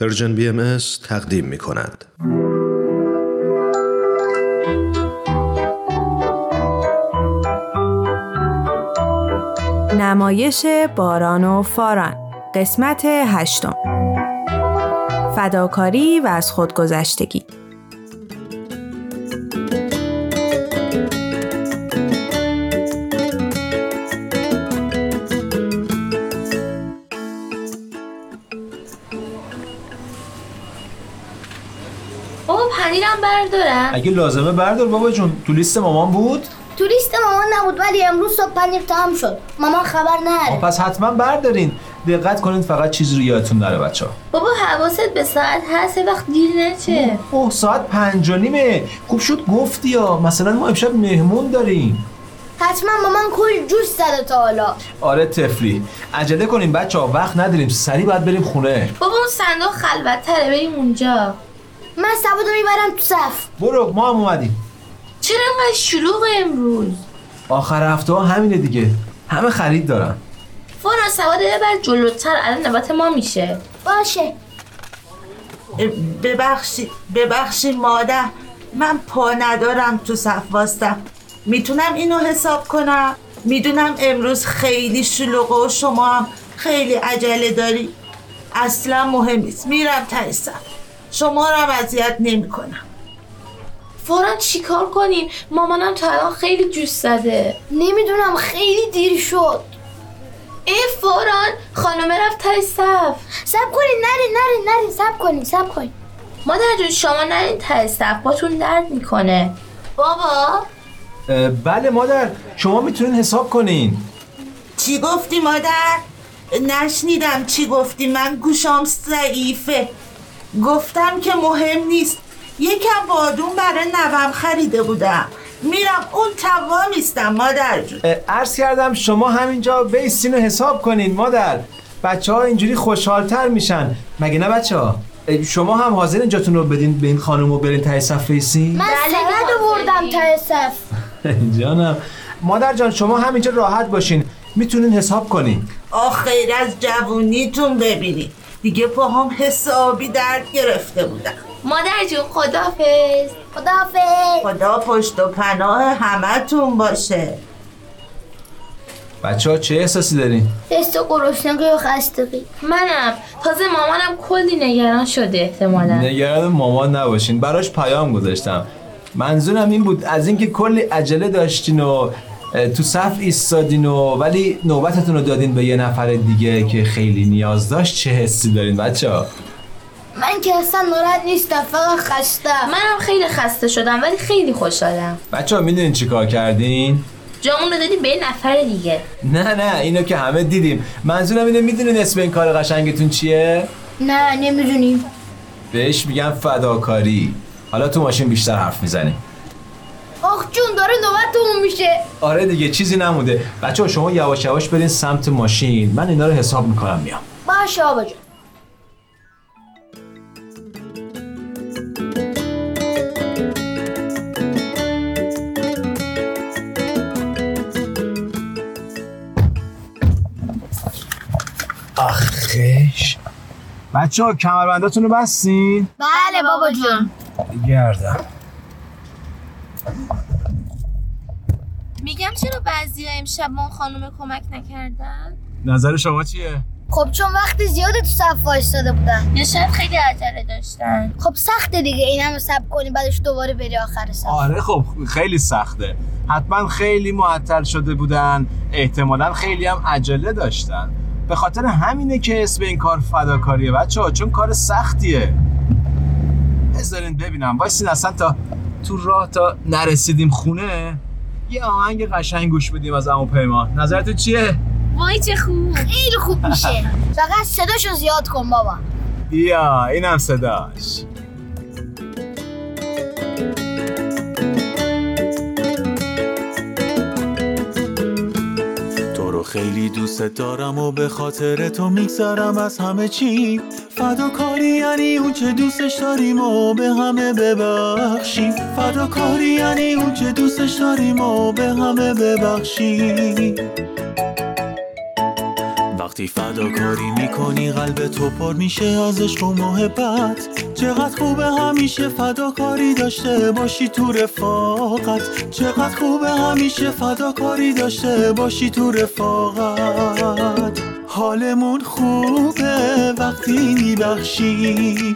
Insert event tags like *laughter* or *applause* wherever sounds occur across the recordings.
پرژن بی ام تقدیم می کند. نمایش باران و فاران قسمت هشتم فداکاری و از خودگذشتگی بردارم. اگه لازمه بردار بابا جون. تو لیست مامان بود؟ تو لیست مامان نبود ولی امروز صبح پنیر تمام شد. مامان خبر نره. پس حتما بردارین. دقت کنید فقط چیزی رو یادتون نره بچه ها بابا حواست به ساعت هست وقت دیر نچه اوه ساعت پنج و نیمه. خوب شد گفتی یا مثلا ما امشب مهمون داریم. حتما مامان کل جوش زده تا حالا. آره تفلی عجله کنیم بچه ها وقت نداریم. سریع باید بریم خونه. بابا اون صندوق خلوت تره بریم اونجا. من سبودو می‌برم تو صف. برو ما هم اومدیم. چرا انقدر شلوغ امروز؟ آخر هفته ها همینه دیگه. همه خرید دارن. فورا سواد ببر جلوتر الان نوبت ما میشه. باشه. ببخشید ببخشید مادر من پا ندارم تو صف واستم می‌تونم اینو حساب کنم؟ می‌دونم امروز خیلی شلوغه و شما هم خیلی عجله داری. اصلا مهم نیست. میرم ته صف. شما هم اذیت نمی‌کنم. فورا چیکار کنیم؟ مامانم تا الان خیلی جوش زده. نمی‌دونم خیلی دیر شد. ای فوران خانومه رفت تای صف. سب کنین نرین نرین نرین سب کنین سب کنین. مادر جون شما نرین تای صف. باتون درد می‌کنه. بابا. بله مادر. شما می‌تونین حساب کنین. چی گفتی مادر؟ نشنیدم چی گفتی. من گوشام ضعیفه. گفتم که مهم نیست. یکم بادون برای نوم خریده بودم. میرم اون توامیستم مادر جون. عرض کردم شما همینجا بیستین و حساب کنین مادر. بچه ها اینجوری خوشحالتر میشن. مگه نه بچه ها شما هم حاضرین جاتون رو بدین به این خانم و برین تای صف بیستین من سبد بردم تا صف. *laughs* جانم. مادر جان شما همینجا راحت باشین. می‌تونین حساب کنین. آخیر از جوونیتون ببینید دیگه پاهام حسابی درد گرفته بودم مادر جون خدافز خداحافظ. خدا پشت و پناه همتون باشه. بچه ها چه احساسی دارین؟ حس گرسنگی و خستگی. منم. تازه مامانم کلی نگران شده احتمالا. نگران مامان نباشین. براش پیام گذاشتم. منظورم این بود از اینکه کلی عجله داشتین و تو صف ایستادین و ولی نوبتتون رو دادین به یه نفر دیگه که خیلی نیاز داشت. چه حسی دارین بچه ها؟ من که اصلا ناراحت نیستم فقط خستم منم خیلی خسته شدم ولی خیلی خوشحالم. بچه ها می‌دونین چی کار کردین؟ جامون رو دادی به یه نفر دیگه. نه نه اینو که همه دیدیم. منظورم اینه می‌دونین اسم این کار قشنگتون چیه؟ نه نمی‌دونیم. بهش میگن فداکاری. حالا تو ماشین بیشتر حرف می‌زنیم آخ جون داره میشه؟ آره دیگه چیزی نمونده بچه ها شما یواش یواش برین سمت ماشین. من اینا رو حساب می‌کنم میام. باشه آبا جون آخش. بچه ها کمربنداتون رو بستین؟ بله بابا جون گردم میگم چرا بعضی امشب ما خانم کمک نکردن؟ نظر شما چیه؟ خب چون وقت زیادی تو صف وایستاده بودن. یا شاید خیلی عجله داشتن. خب سخته دیگه این همه صبر کنی بعدش دوباره بری آخر صف. آره خب خیلی سخته. حتما خیلی معطل شده بودن. احتمالا خیلی هم عجله داشتن. به خاطر همینه که اسم این کار فداکاریه بچه ها چون کار سختیه. بذارین ببینم. وایسین اصلا تا تو راه تا نرسیدیم خونه. یه آهنگ قشنگ گوش بدیم از امو پیمان. نظرتون چیه؟ وای چه خوب. خیلی خوب میشه. فقط صداشو زیاد کن بابا. بیا اینم صداش. تو رو خیلی دوست دارم و به خاطر تو میگذرم از همه چی. فداکاری یعنی اون چه دوستش داریم و به همه ببخشیم. فداکاری یعنی اون چه دوستش داریم و به همه ببخشیم. وقتی فداکاری می‌کنی قلب تو پر میشه از عشق و محبت. چقدر خوبه همیشه فداکاری داشته باشی تو رفاقت. چقدر خوبه همیشه فداکاری داشته باشی تو رفاقت. حالمون خوبه وقتی میبخشی.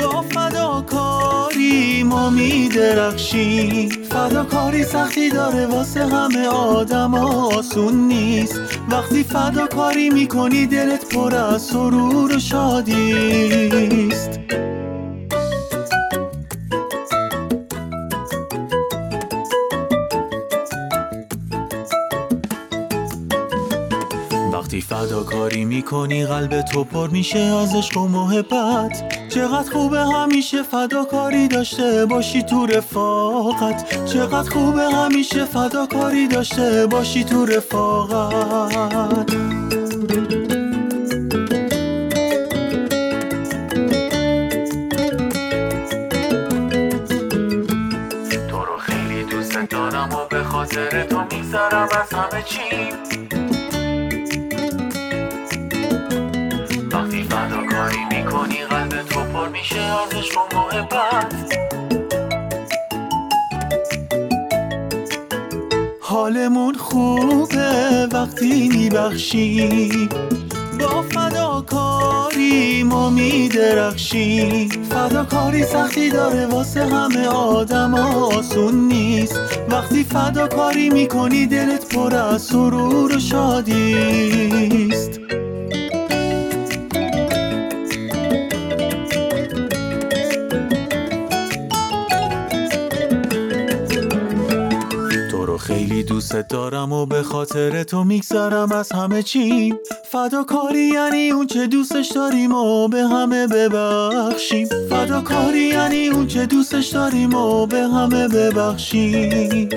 با فداکاری ما میدرخشیم فداکاری سختی داره واسه همه آدم آسون نیست. وقتی فداکاری می‌کنی دلت پر از سرور و شادیست وقتی فداکاری می‌کنی قلب تو پر میشه از عشق و محبت. چقدر خوبه همیشه فداکاری داشته باشی تو رفاقت. چقدر خوبه همیشه فداکاری داشته باشی تو رفاقت. تو رو خیلی دوست دارم و به خاطر تو میگذرم از همه چی. حالمون خوبه وقتی میبخشی. با فداکاری ما میدرخشیم فداکاری سختی داره واسه همه آدم آسون نیست. وقتی فداکاری می‌کنی دلت پر از سرور و شادیست. دوست دارم و به خاطر تو میگذرم از همه چی فداکاری یعنی اون چه دوستش داریم و به همه ببخشیم. فداکاری یعنی اون چه دوستش داریم و به همه ببخشیم.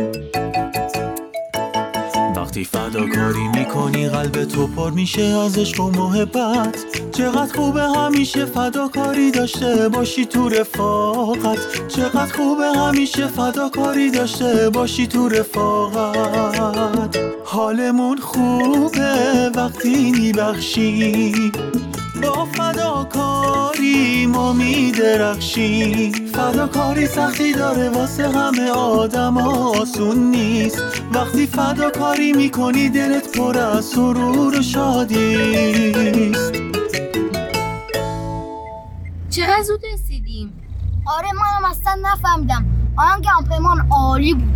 وقتی فداکاری می‌کنی قلب تو پر میشه از عشق و محبت. چقدر خوبه همیشه فداکاری داشته باشی تو رفاقت. چقدر خوبه همیشه فداکاری داشته باشی تو رفاقت. حالمون خوبه وقتی میبخشی. با فداکاری ما میدرخشیم. فداکاری سختی داره واسه همه آدم آسون نیست. وقتی فداکاری می‌کنی دلت پر از سرور و شادیست. چقدر زود رسیدیم؟ آره منم اصلا نفهمیدم. آهنگ همپیمان عالی بود.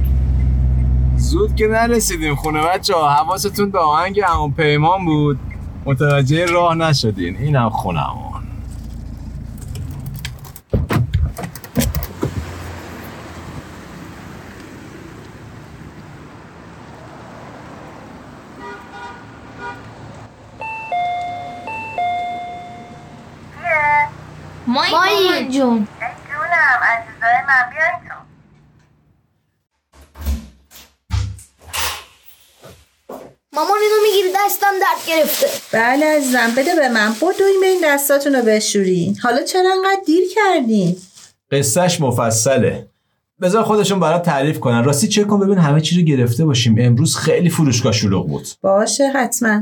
زود که نرسیدیم خونه بچه ها حواستون به آهنگ همون پیمان بود. متوجه راه نشدین. اینم خونمون. مایی جون. جونم عزیزای من. بیاین تو. مامان اینو دستم درد گرفته. بله عزیزم بده به من. بدوین به این دستاتون رو بشورین. حالا چرا انقدر دیر کردین؟ قصهش مفصله. بذار خودشون برات تعریف کنن. راستی چک کن ببین همه چی رو گرفته باشیم. امروز خیلی فروشگاه شلوغ بود. باشه حتما.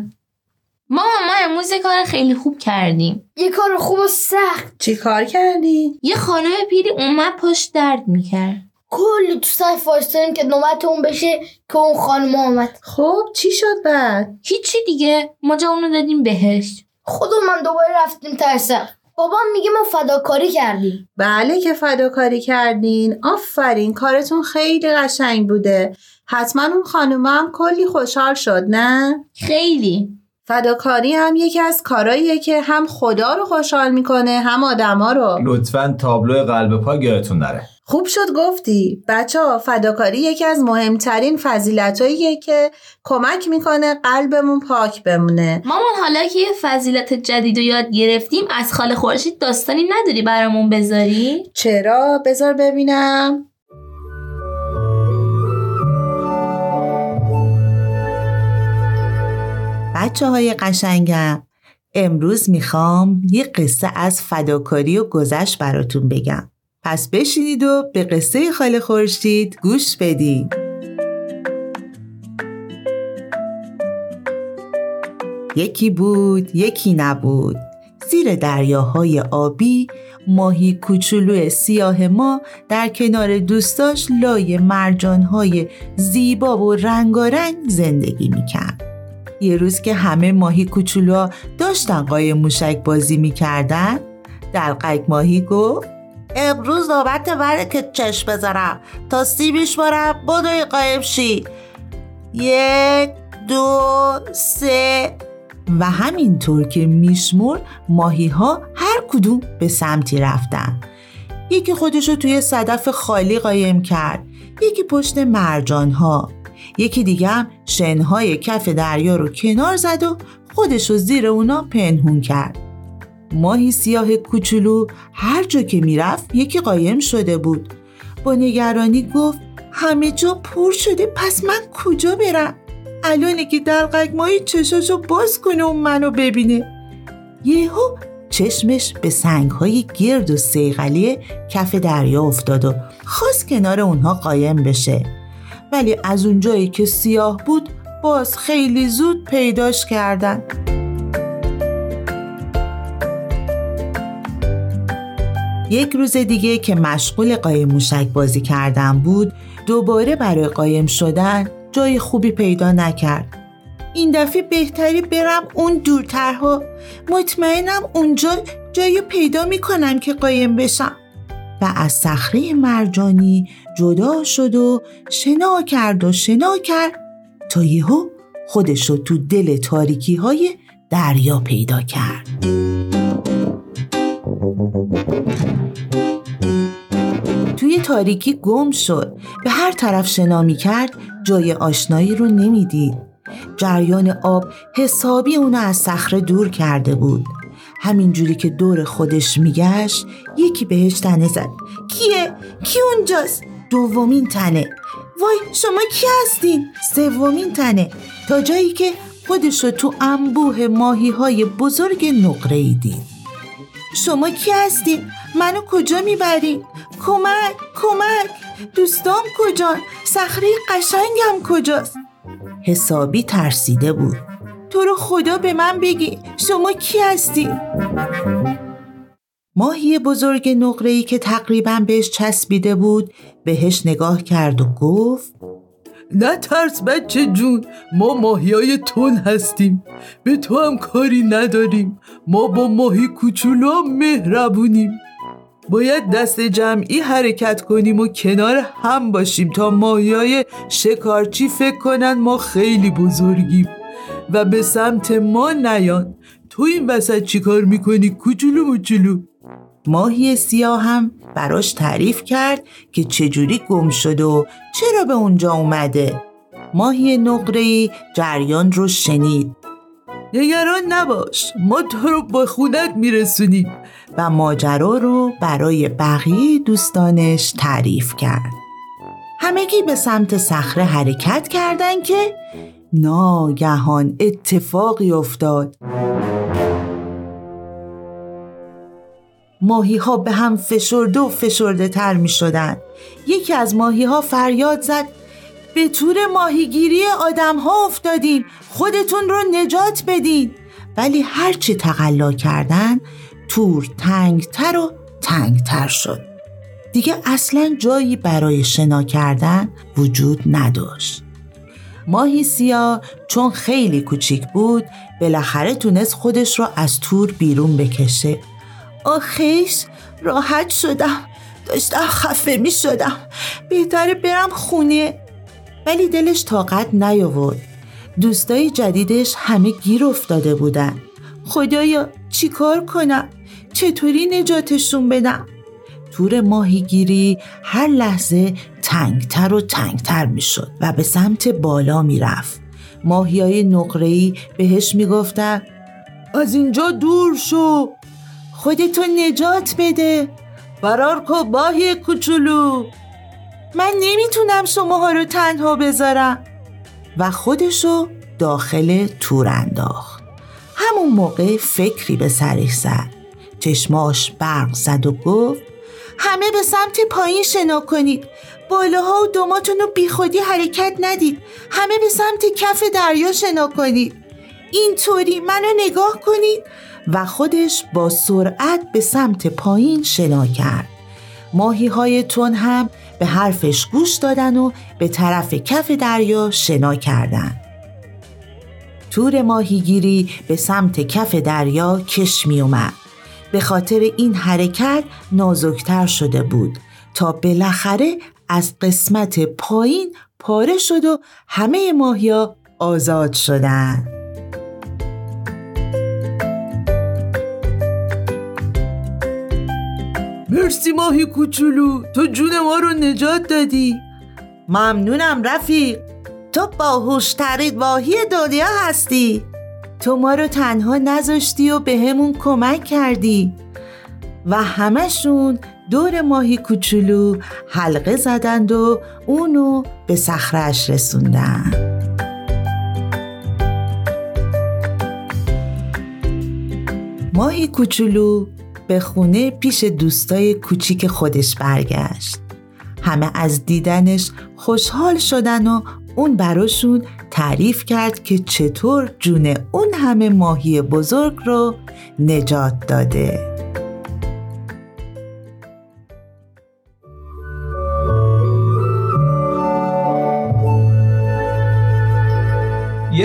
ماما ما امروز یه کار خیلی خوب کردیم. یه کار خوب و سخت. چی کار کردین؟ یه خانم پیری اومد پشت درد می‌کرد. کلی تو صف وایستادیم که نوبت اون بشه که اون خانم آمد خب چی شد بعد؟ هیچی دیگه. ما جا اونو دادیم بهش. خودمون من دوباره رفتیم صف بابام میگه ما فداکاری کردیم. بله که فداکاری کردین. آفرین کارتون خیلی قشنگ بوده. حتما اون خانومه هم کلی خوشحال شد نه؟ خیلی. فداکاری هم یکی از کاراییه که هم خدا رو خوشحال می‌کنه هم آدما رو. لطفا تابلو قلب پا گیرتون نره. خوب شد گفتی. بچه ها فداکاری یکی از مهمترین فضیلتاییه که کمک می‌کنه قلبمون پاک بمونه. مامان حالا که یه فضیلت جدید رو یاد گرفتیم از خاله خورشید داستانی نداری برامون بذاری؟ چرا؟ بذار ببینم. بچه های قشنگم. امروز می‌خوام یه قصه از فداکاری و گذشت براتون بگم. پس بشینید و به قصه خاله خورشید گوش بدید یکی بود یکی نبود. زیر دریاهای آبی ماهی کوچولو سیاه ما در کنار دوستاش لای مرجانهای زیبا و رنگارنگ زندگی می‌کرد. یه روز که همه ماهی کوچولوها داشتن قایم موشک بازی می‌کردن دلقک ماهی گفت امروز نوبت وره که چشم بذارم تا سیبش بارم بدوی قایم شی. یک دو سه. و همینطور که میشمور ماهی ها هر کدوم به سمتی رفتن. یکی خودشو توی صدف خالی قایم کرد یکی پشت مرجان ها یکی دیگه هم شنهای کف دریا رو کنار زد و خودشو زیر اونا پنهون کرد. ماهی سیاه کوچولو هر جا که می‌رفت یکی قایم شده بود. با نگرانی گفت همه جا پر شده پس من کجا برم؟ الانه که دلقک ماهی چشاشو باز کنه و منو ببینه. یهو چشمش به سنگ های گرد و سیغلی کف دریا افتاد و خواست کنار اونها قایم بشه. ولی از اونجایی که سیاه بود باز خیلی زود پیداش کردن. یک روز دیگه که مشغول قایم موشک بازی کردن بود دوباره برای قایم شدن جای خوبی پیدا نکرد. این دفعه بهتری برم اون دورترها. مطمئنم اونجا جایی پیدا می‌کنم که قایم بشم. و از صخره مرجانی جدا شد و شنا کرد و شنا کرد تا یهو خودش رو تو دل تاریکی های دریا پیدا کرد توی تاریکی گم شد به هر طرف شنا می کرد جای آشنایی رو نمی‌دید. جریان آب حسابی اونو از صخره دور کرده بود همینجوری که دور خودش میگشت یکی بهش تنه زد کیه؟ کی اونجاست؟ دومین تنه وای شما کی هستین؟ سومین تنه تا جایی که خودش رو تو انبوه ماهی های بزرگ نقره ای دید شما کی هستین؟ منو کجا می‌برین؟ کمک کمک دوستام کجان؟ صخره قشنگم کجاست؟ حسابی ترسیده بود تو رو خدا به من بگی شما کی هستی؟ ماهی بزرگ نقره‌ای که تقریبا بهش چسبیده بود بهش نگاه کرد و گفت نه ترس بچه جون ما ماهی های تون هستیم. به تو هم کاری نداریم. ما با ماهی کوچولو مهربونیم. باید دست جمعی حرکت کنیم و کنار هم باشیم تا ماهی های شکارچی فکر کنن ما خیلی بزرگیم. و به سمت ما نیان. تو این وسط چیکار می‌کنی؟ کوچولو موچولو ماهی سیاه هم براش تعریف کرد که چجوری گم شد و چرا به اونجا اومده. ماهی نقره‌ای جریان رو شنید. نگران نباش ما تو رو با خونت میرسونیم. و ماجرا رو برای بقیه دوستانش تعریف کرد. همگی به سمت صخره حرکت کردند که ناگهان اتفاقی افتاد. ماهی ها به هم فشرده و فشرده تر می شدن. یکی از ماهی ها فریاد زد به طور ماهیگیری آدم ها افتادیم خودتون رو نجات بدین. ولی هرچی تقلا کردن تور تنگتر و تنگتر شد. دیگه اصلا جایی برای شنا کردن وجود نداشت. ماهی سیاه چون خیلی کوچیک بود بالاخره تونست خودش رو از تور بیرون بکشه. آخیش راحت شدم. داشتم خفه می شدم. بهتره برم خونه. ولی دلش طاقت نیاورد. دوستای جدیدش همه گیر افتاده بودن. خدایا چیکار کنم؟ چطوری نجاتشون بدم؟ تور ماهیگیری هر لحظه تنگتر و تنگتر می‌شد و به سمت بالا می‌رفت ماهی های نقرهی بهش می‌گفتن از اینجا دور شو. خودتو نجات بده. فرار کو ماهی کوچولو. من نمی‌تونم شماها رو تنها بذارم. و خودشو داخل تور انداخت. همون موقع فکری به سرش زد. چشماش برق زد و گفت همه به سمت پایین شنا کنید. بالاها و دوماتون رو بیخودی حرکت ندید. همه به سمت کف دریا شنا کنید. اینطوری منو نگاه کنید. و خودش با سرعت به سمت پایین شنا کرد ماهی های تون هم به حرفش گوش دادن و به طرف کف دریا شنا کردند. تور ماهیگیری به سمت کف دریا کش می اومد. به خاطر این حرکت نازکتر شده بود تا بالاخره از قسمت پایین پاره شد و همه ماهیا آزاد شدند. مرسی ماهی کوچولو. تو جون ما رو نجات دادی. ممنونم رفیق. تو باهوشترین ماهی دنیا هستی. تو ما رو تنها نذاشتی و به همون کمک کردی. و همشون دور ماهی کوچولو حلقه زدند و اونو به صخرش رسوندن. ماهی کوچولو به خونه پیش دوستای کوچیک خودش برگشت. همه از دیدنش خوشحال شدن و اون براشون تعریف کرد که چطور جون اون همه ماهی بزرگ رو نجات داده.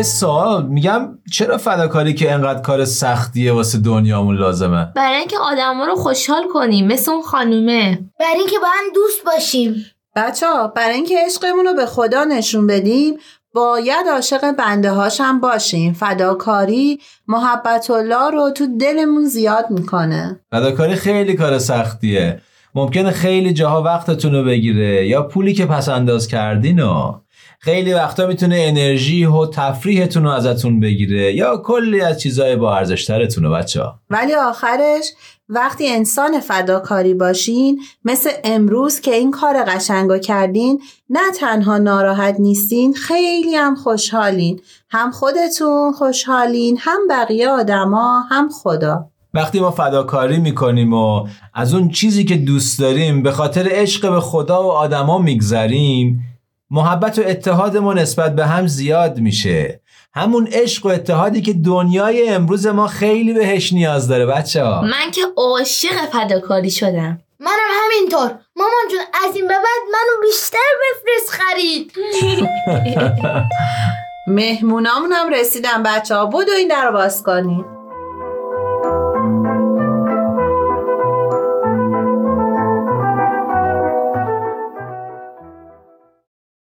یه سوال میگم چرا فداکاری که انقدر کار سختیه واسه دنیامون لازمه؟ برای اینکه آدما رو خوشحال کنیم مثل اون خانومه. برای اینکه با هم دوست باشیم. بچه ها برای اینکه عشقمون رو به خدا نشون بدیم باید عاشق بنده هاشم باشیم. فداکاری محبت الله رو تو دلمون زیاد می‌کنه. فداکاری خیلی کار سختیه. ممکنه خیلی جاها وقتتون رو بگیره یا پولی که پس انداز کردین و خیلی وقتا می‌تونه انرژی و تفریحتون رو ازتون بگیره یا کلی از چیزای با ارزشترتون بچه ها ولی آخرش وقتی انسان فداکاری باشین مثل امروز که این کار قشنگا کردین نه تنها ناراحت نیستین خیلی هم خوشحالین. هم خودتون خوشحالین هم بقیه آدما هم خدا. وقتی ما فداکاری می‌کنیم و از اون چیزی که دوست داریم به خاطر عشق به خدا و آدما میگذریم محبت و اتحاد ما نسبت به هم زیاد میشه. همون عشق و اتحادی که دنیای امروز ما خیلی بهش نیاز داره بچه ها من که عاشق فداکاری شدم. منم همینطور. مامان جون از این به بعد منو بیشتر بفرست خرید. *laughs* مهمونامون هم رسیدن بچه ها بودو این در باز کنین